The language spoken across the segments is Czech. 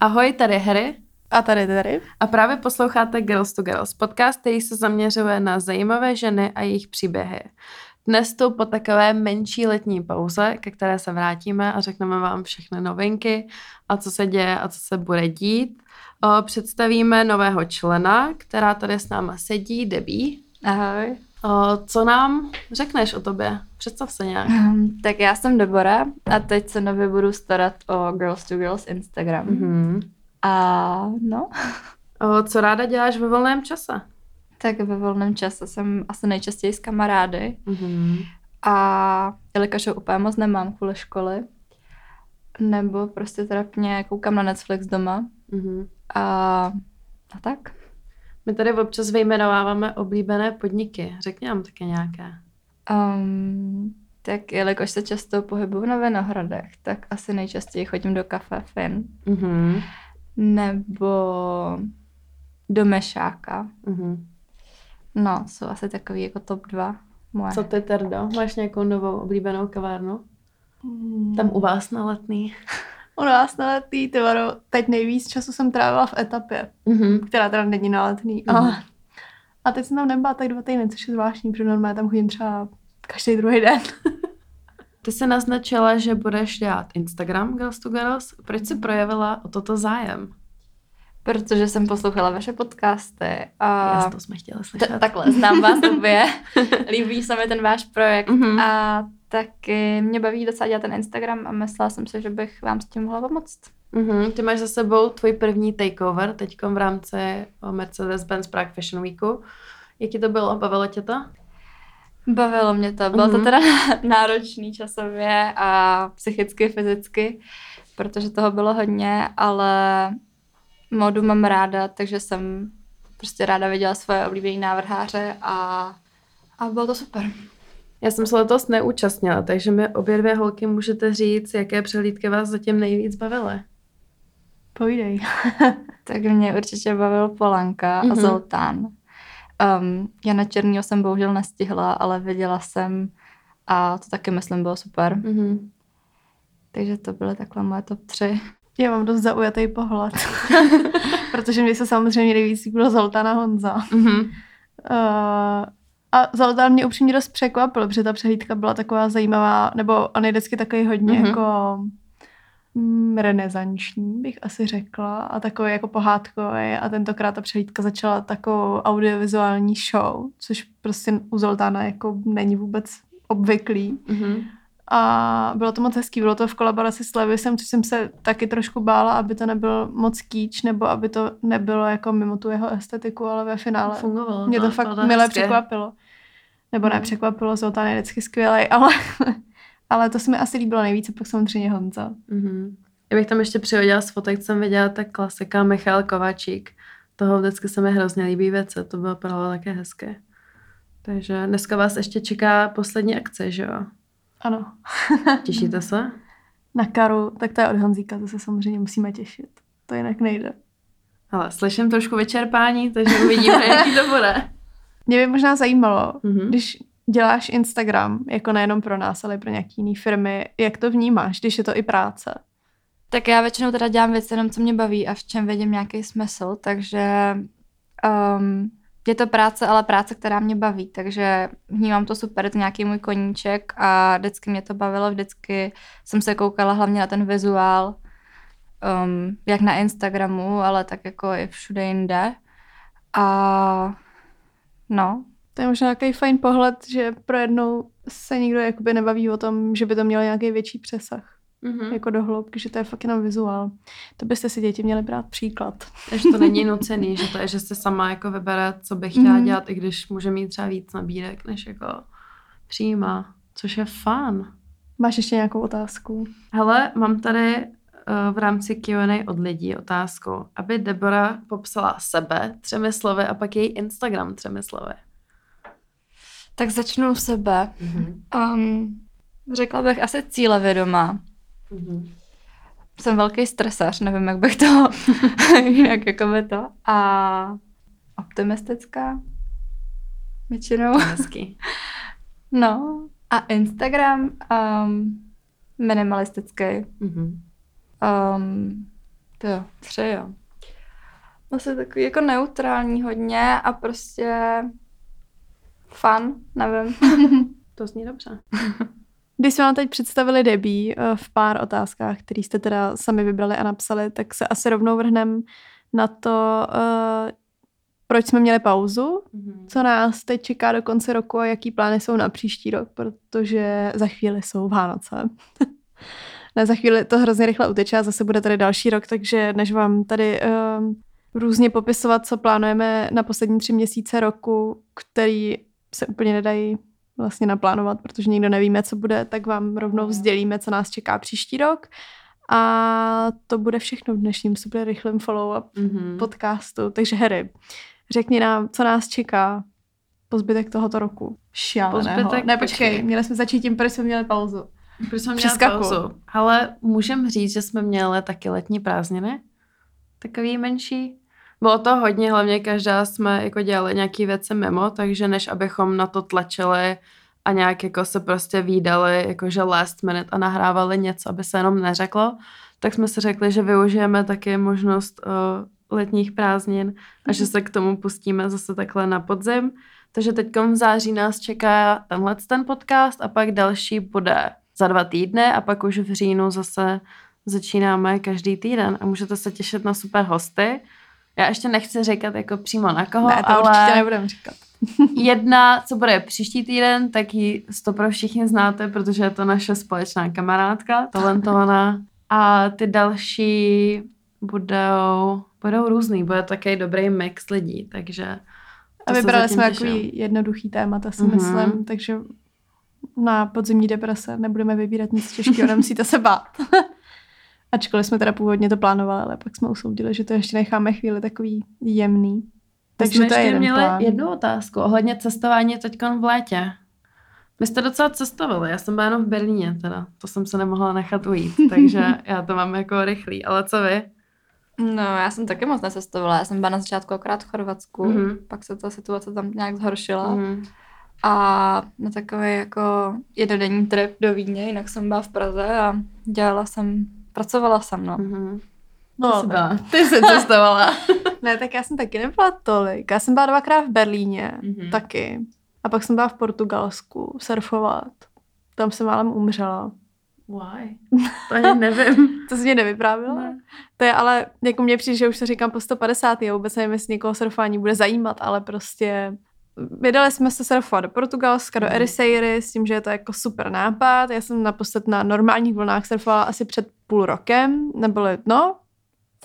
Ahoj, tady Harry. A tady tady. A právě posloucháte Girls to Girls, podcast, který se zaměřuje na zajímavé ženy a jejich příběhy. Dnes tu po takové menší letní pauze, ke které se vrátíme a řekneme vám všechny novinky a co se děje a co se bude dít. Představíme nového člena, která tady s náma sedí, Debbie. Ahoj. Co nám řekneš o tobě? Představ se nějak. Um, tak já jsem Debora a teď se nově budu starat o Girls to Girls Instagram. Mhm. A no, O, co ráda děláš ve volném čase? tak ve volném čase jsem asi nejčastěji s kamarády. Mhm. A jelikož ho úplně moc nemám kvůli školy, nebo prostě trapně koukám na Netflix doma. Mhm. A, a tak. My tady občas vyjmenováváme oblíbené podniky. Řekni nám také nějaké. Um, tak jelikož se často pohybuju na Vinohradech, tak asi nejčastěji chodím do kafe Fin. Mhm. nebo do Mešáka. Mhm. No, jsou asi takový jako top dva moje. Co ty, Terdo? Máš nějakou novou oblíbenou kavárnu? Hmm. Tam u vás na letný. U nás na letný, ty vado, teď nejvíc času jsem trávila v etapě, Mhm. která teda není na letný. Mhm. A, a teď jsem tam nebyla tak dva týdny, což je zvláštní, protože normálně tam chodím třeba každý druhý den. Ty jsi naznačila, že budeš dělat Instagram Girls to Girls. Proč jsi projevila o toto zájem? Protože jsem poslouchala vaše podcasty a Jasně, to jsme chtěli t- slyšet. takhle, znám vás obě, líbí se mi ten váš projekt Mhm. a taky mě baví docela dělat ten Instagram a myslela jsem si, že bych vám s tím mohla pomoct. Mhm. Ty máš za sebou tvůj první takeover teď v rámci o, Mercedes-Benz Prague Fashion Weeku. Jaký to bylo? Bavilo tě to? Bavilo mě to. Bylo to Mhm. teda náročný časově a psychicky, fyzicky, protože toho bylo hodně, ale modu mám ráda, takže jsem prostě ráda viděla svoje oblíbené návrháře a, a bylo to super. Já jsem se letos neúčastnila, takže mi obě dvě holky můžete říct, jaké přehlídky vás zatím nejvíc bavily. Povídej. Tak mě určitě bavil Polanka Mhm. a Zoltán. Um, Jana Černýho jsem bohužel nestihla, ale viděla jsem a to taky myslím bylo super. Mhm. Takže to byly takhle moje top tři. Já mám dost zaujatý pohled, protože mě se samozřejmě nejvíc líbilo Zoltana Honza. Mhm. Uh, a Zoltán mě upřímně dost překvapil, protože ta přehlídka byla taková zajímavá, nebo on je vždycky takový hodně Mhm. mm-hmm. jako mm, renesanční, bych asi řekla, a takový jako pohádkový. A tentokrát ta přehlídka začala takovou audiovizuální show, což prostě u Zoltána jako není vůbec obvyklý. Mhm. A bylo to moc hezký, bylo to v kolaboraci s Levisem, což jsem se taky trošku bála, aby to nebyl moc kýč, nebo aby to nebylo jako mimo tu jeho estetiku, ale ve finále Fungovalo. mě to no, fakt milé hezké. překvapilo. Nebo ne Mhm. překvapilo, Zoltán je vždycky skvělý, ale, ale to se mi asi líbilo nejvíce, pak samozřejmě Honza. Mhm. Já bych tam ještě přihodila z fotek, jsem viděla, tak klasika Michal Kovačík. Toho vždycky se mi hrozně líbí věce, to bylo právě také hezké. Takže dneska vás ještě čeká poslední akce, že jo? Ano. Těšíte se? Na Karu, tak to je od Honzíka, to se samozřejmě musíme těšit. To jinak nejde. Ale slyším trošku vyčerpání, takže uvidíme, jaký to bude. Mě by možná zajímalo, Mhm. když děláš Instagram, jako nejenom pro nás, ale i pro nějaký jiný firmy, jak to vnímáš, když je to i práce? Tak já většinou teda dělám věci jenom, co mě baví a v čem vidím nějaký smysl, takže um, je to práce, ale práce, která mě baví, takže vnímám to super, je to nějaký můj koníček a vždycky mě to bavilo, vždycky jsem se koukala hlavně na ten vizuál, um, jak na Instagramu, ale tak jako i všude jinde. A no, To je možná nějaký fajn pohled, že pro jednou se nikdo jakoby nebaví o tom, že by to mělo nějaký větší přesah. Mhm. Jako do hloubky, že to je fakt jenom vizuál. To byste si děti měli brát příklad. Takže to není nucený, že to je, že se sama jako vybere, co by chtěla Mhm. dělat, i když může mít třeba víc nabídek, než jako přijímá, což je fun. Máš ještě nějakou otázku? Hele, mám tady uh, v rámci Q&A od lidí otázku, aby Debora popsala sebe třemi slovy a pak její Instagram třemi slovy. tak začnu u sebe. Mm-hmm. Um, řekla bych asi cílevědomá. Mm-hmm. jsem velký stresař, nevím, jak bych to, jak jako by to. A optimistická většinou. Hezký. No a Instagram um, minimalistický. Mhm. Um, To jo, tři jo. Asi takový jako neutrální hodně a prostě fun, nevím. To zní dobře. Když jsme vám teď představili Debbie eh, v pár otázkách, které jste teda sami vybrali a napsali, tak se asi rovnou vrhneme na to, uh, proč jsme měli pauzu, Mhm. co nás teď čeká do konce roku a jaký plány jsou na příští rok, protože za chvíli jsou Vánoce. ne, za chvíli to hrozně rychle uteče a zase bude tady další rok, takže než vám tady um, různě popisovat, co plánujeme na poslední tři měsíce roku, který se úplně nedají vlastně naplánovat, protože nikdo nevíme, co bude, tak vám rovnou sdělíme, co nás čeká příští rok. A to bude všechno v dnešním super rychlém follow-up Mhm. podcastu. Takže Harry, řekni nám, co nás čeká po zbytek tohoto roku. Šíleného. zbytek- Ne, počkej, počkej. měli jsme začít tím, proč jsme měli pauzu. Proč jsme měli pauzu? Ale můžem říct, že jsme měli taky letní prázdniny? Takový menší? Bylo to hodně, hlavně každá jsme jako dělali nějaký věci mimo, takže než abychom na to tlačili a nějak jako se prostě výdali, jakože last minute a nahrávali něco, aby se jenom neřeklo, tak jsme si řekli, že využijeme taky možnost uh, letních prázdnin a že se k tomu pustíme zase takhle na podzim. Takže teď v září nás čeká tenhle ten podcast a pak další bude za dva týdny a pak už v říjnu zase začínáme každý týden a můžete se těšit na super hosty. Já ještě nechci říkat jako přímo na koho, ne, to ale určitě nebudeme říkat. jedna, co bude příští týden, tak ji to pro všichni znáte, protože je to naše společná kamarádka, talentovaná. A ty další budou, budou různý, bude takový dobrý mix lidí, takže A vybrali jsme takový jednoduchý témata, si Mhm. myslím, takže na podzimní deprese nebudeme vybírat nic těžkého, nemusíte se bát. Ačkoliv jsme teda původně to plánovali, ale pak jsme usoudili, že to ještě necháme chvíli takový jemný. Takže jsme to je ještě jeden měli plán. jednu otázku ohledně cestování teď v létě. Vy jste docela cestovali, já jsem byla jenom v Berlíně teda, to jsem se nemohla nechat ujít, takže já to mám jako rychlý, ale co vy? No, já jsem taky moc necestovala. Já jsem byla na začátku akorát v Chorvatsku, Mhm. mm-hmm. pak se ta situace tam nějak zhoršila. Mm-hmm. Mhm. A na takový jako jednodenní trip do Vídně, jinak jsem byla v Praze a dělala jsem, pracovala jsem, no. Mhm. No, Ty jsi byla. Ty jsi cestovala. Ne, tak já jsem taky nebyla tolik. Já jsem byla dvakrát v Berlíně, Mhm. mm-hmm. taky. A pak jsem byla v Portugalsku surfovat. Tam jsem málem umřela. Why? To ani nevím. To jsi mě nevyprávila? Ne. To je ale, jako mně přijde, že už to říkám po 150. a vůbec nevím, jestli někoho surfování bude zajímat, ale prostě vydali jsme se surfovat do Portugalska, do Mhm. Ericeira, s tím, že je to jako super nápad. Já jsem naposled na normálních vlnách surfovala asi před půl rokem, nebo no,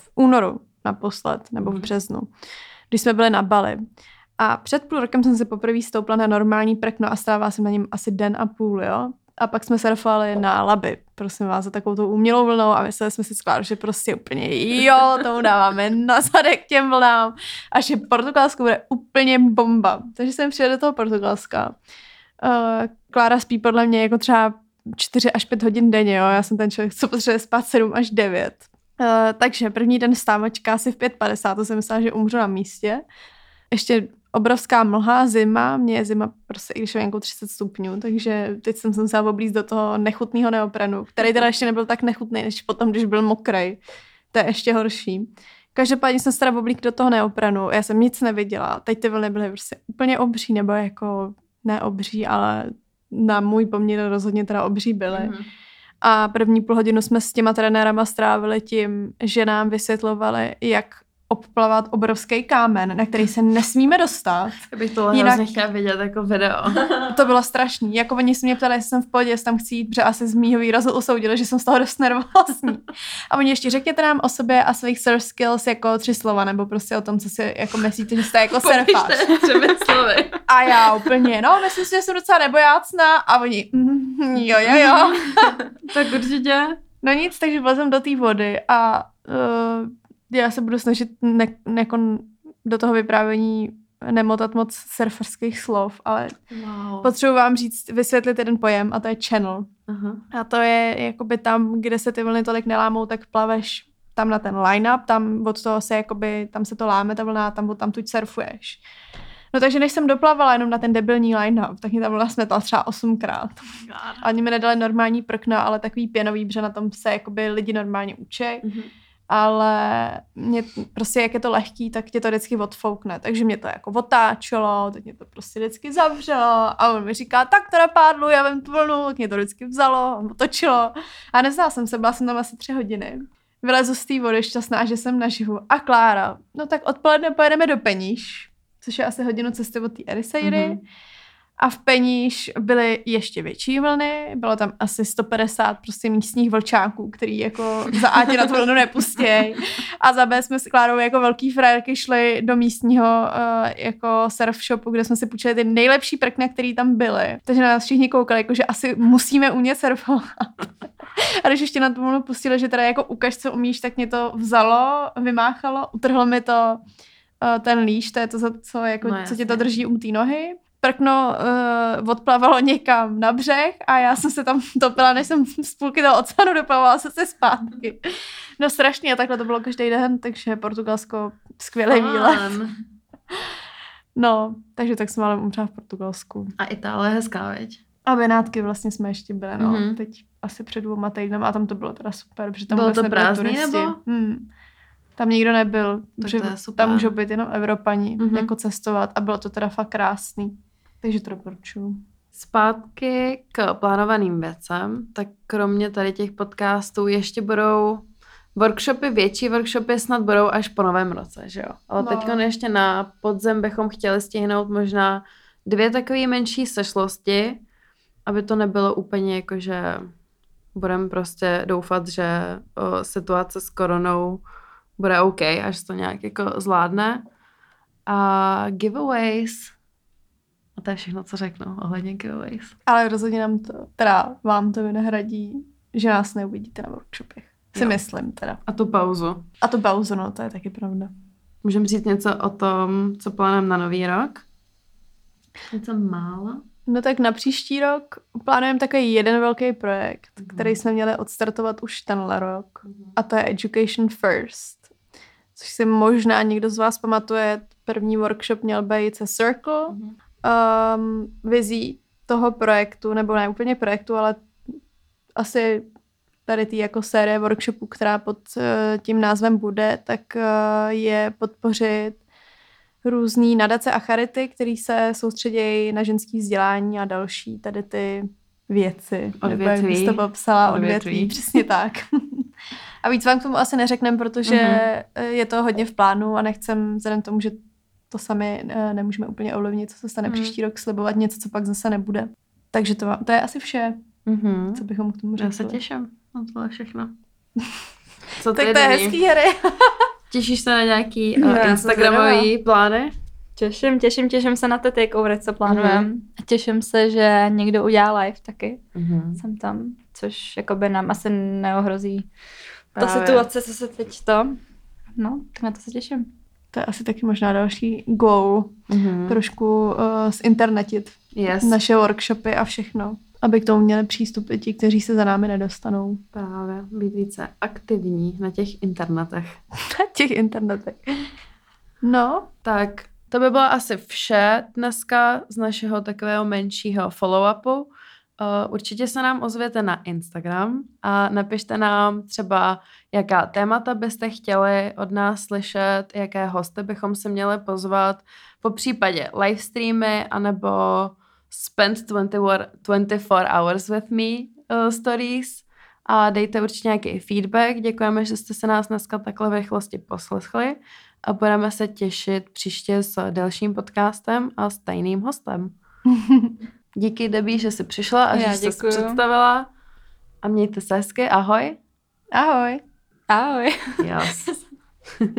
v únoru naposled, nebo v Mhm. březnu, když jsme byli na Bali. A před půl rokem jsem se poprvé stoupla na normální prkno a stává jsem na něm asi den a půl, jo. A pak jsme surfovali na Laby, prosím vás, za takovou tou umělou vlnou a mysleli jsme si sklád, že prostě úplně jo, tomu dáváme na zadek těm vlnám a že Portugalsko bude úplně bomba. Takže jsem přijela do toho Portugalska. Uh, Klára spí podle mě jako třeba 4 až 5 hodin denně, jo. Já jsem ten člověk, co potřebuje spát 7 až 9. Uh, takže první den stávačka asi v 5.50, to jsem myslela, že umřu na místě. Ještě obrovská mlha, zima, mě je zima prostě, i když je venku 30 stupňů, takže teď jsem se musela oblízt do toho nechutného neoprenu, který teda ještě nebyl tak nechutný, než potom, když byl mokrý. To je ještě horší. Každopádně jsem se teda oblík do toho neoprenu, já jsem nic neviděla, teď ty vlny byly prostě úplně obří, nebo jako ne obří, ale na můj poměr rozhodně teda obří byly. Mhm. A první půl hodinu jsme s těma trenérama strávili tím, že nám vysvětlovali, jak obplavat obrovský kámen, na který se nesmíme dostat. Já bych tohle Jinak- hrozně chtěla vidět jako video. To bylo strašný. Jako oni se mě ptali, jestli jsem v pohodě, jestli tam chci jít, protože asi z mýho výrazu usoudili, že jsem z toho dost nervózní. A oni ještě řekněte nám o sobě a svých surf skills jako tři slova, nebo prostě o tom, co si jako myslíte, že jste jako třemi slovy. A já úplně, no, myslím si, že jsem docela nebojácná. A oni, mm, jo, jo, jo. tak určitě. No nic, takže vlezem do té vody a uh, já se budu snažit ne, ne, jako do toho vyprávění nemotat moc surferských slov, ale Wow. potřebuji vám říct, vysvětlit jeden pojem a to je channel. Aha. A to je jakoby tam, kde se ty vlny tolik nelámou, tak plaveš tam na ten line-up, tam od toho se jakoby, tam se to láme ta vlna, tam tam tu surfuješ. No takže než jsem doplavala jenom na ten debilní line-up, tak mě ta vlna smetla třeba osmkrát. A oni mi nedali normální prkna, ale takový pěnový, protože na tom se jakoby lidi normálně učí. Mhm. Ale mě prostě, jak je to lehký, tak tě to vždycky odfoukne. Takže mě to jako otáčelo, teď mě to prostě vždycky zavřelo a on mi říká, tak to napádlu, já vím tu vlnu, tak mě to vždycky vzalo, otočilo. A neznala jsem se, byla jsem tam asi tři hodiny. Vylezu z té vody šťastná, že jsem naživu. A Klára, no tak odpoledne pojedeme do Peníž, což je asi hodinu cesty od té Eriseiry. Mm-hmm. A v Peníž byly ještě větší vlny, bylo tam asi 150 prostě místních vlčáků, který jako za A na tu vlnu nepustěj. A za B jsme s Klárou jako velký frajerky šli do místního uh, jako surf shopu, kde jsme si půjčili ty nejlepší prkny, které tam byly. Takže na nás všichni koukali, jako, že asi musíme umět surfovat. A když ještě na tu vlnu pustili, že teda jako ukaž, co umíš, tak mě to vzalo, vymáchalo, utrhlo mi to uh, ten líš, to je to, co, jako, no, co ti to drží u té nohy prkno uh, odplavalo někam na břeh a já jsem se tam topila, než jsem z půlky toho oceánu doplavovala se se zpátky. No strašně a takhle to bylo každý den, takže Portugalsko skvělý výlet. No, takže tak jsme ale umřela v Portugalsku. A Itálie hezká, veď? A Benátky vlastně jsme ještě byli, no. Mm-hmm. Teď asi před dvěma týdnem a tam to bylo teda super, protože tam bylo to prázdný nebo? Hmm. Tam nikdo nebyl, protože tam můžou být jenom Evropani, mm-hmm. jako cestovat a bylo to teda fakt krásný. Takže to doporučuju. Zpátky k plánovaným věcem, tak kromě tady těch podcastů ještě budou workshopy, větší workshopy snad budou až po novém roce, že jo? Ale no. teď ještě na podzem bychom chtěli stihnout možná dvě takové menší sešlosti, aby to nebylo úplně jako, že budeme prostě doufat, že o, situace s koronou bude OK, až to nějak jako zvládne. A giveaways, a to je všechno, co řeknu ohledně giveaways. Ale rozhodně nám to, teda vám to vynahradí, že nás neuvidíte na workshopech. Si jo. myslím teda. A tu pauzu. A tu pauzu, no, to je taky pravda. Můžeme říct něco o tom, co plánujeme na nový rok? Něco málo? No tak na příští rok plánujeme takový jeden velký projekt, mm. který jsme měli odstartovat už tenhle rok. Mm. A to je Education First. Což si možná někdo z vás pamatuje, první workshop měl být se Circle. Mm um, vizí toho projektu, nebo ne úplně projektu, ale asi tady ty jako série workshopů, která pod uh, tím názvem bude, tak uh, je podpořit různý nadace a charity, které se soustředějí na ženský vzdělání a další tady ty věci. Odvětví. Nebo jak to popsala, odvětví. odvětví, přesně tak. a víc vám k tomu asi neřekneme, protože mm-hmm. je to hodně v plánu a nechcem, vzhledem tomu, že to sami eh, nemůžeme úplně ovlivnit, co se stane mm. příští rok, slibovat něco, co pak zase nebude. Takže to, to je asi vše, mm-hmm. co bychom k tomu řekli. Já se těším na tohle všechno. Co tak to je hezký hry. Těšíš se na nějaký uh, Instagramový plány? Těším, těším, těším se na ty takeovery, co plánujeme. Mm-hmm. Těším se, že někdo udělá live taky. Mm-hmm. Jsem tam, což jakoby nám asi neohrozí Právě. ta situace, co se teď to. No, tak na to se těším to je asi taky možná další goal, mm-hmm. trošku uh, zinternetit yes. naše workshopy a všechno, aby k tomu měli přístup i ti, kteří se za námi nedostanou. Právě, být více aktivní na těch internetech. na těch internetech. No. Tak to by bylo asi vše dneska z našeho takového menšího follow-upu. Uh, určitě se nám ozvěte na Instagram a napište nám třeba, jaká témata byste chtěli od nás slyšet, jaké hosty bychom se měli pozvat, po případě livestreamy anebo spend 24 hours with me uh, stories a dejte určitě nějaký feedback. Děkujeme, že jste se nás dneska takhle v rychlosti poslechli a budeme se těšit příště s dalším podcastem a s tajným hostem. Díky, Debbie, že jsi přišla a Já že jsi se představila. A mějte se hezky. Ahoj. Ahoj. Ahoj. Yes.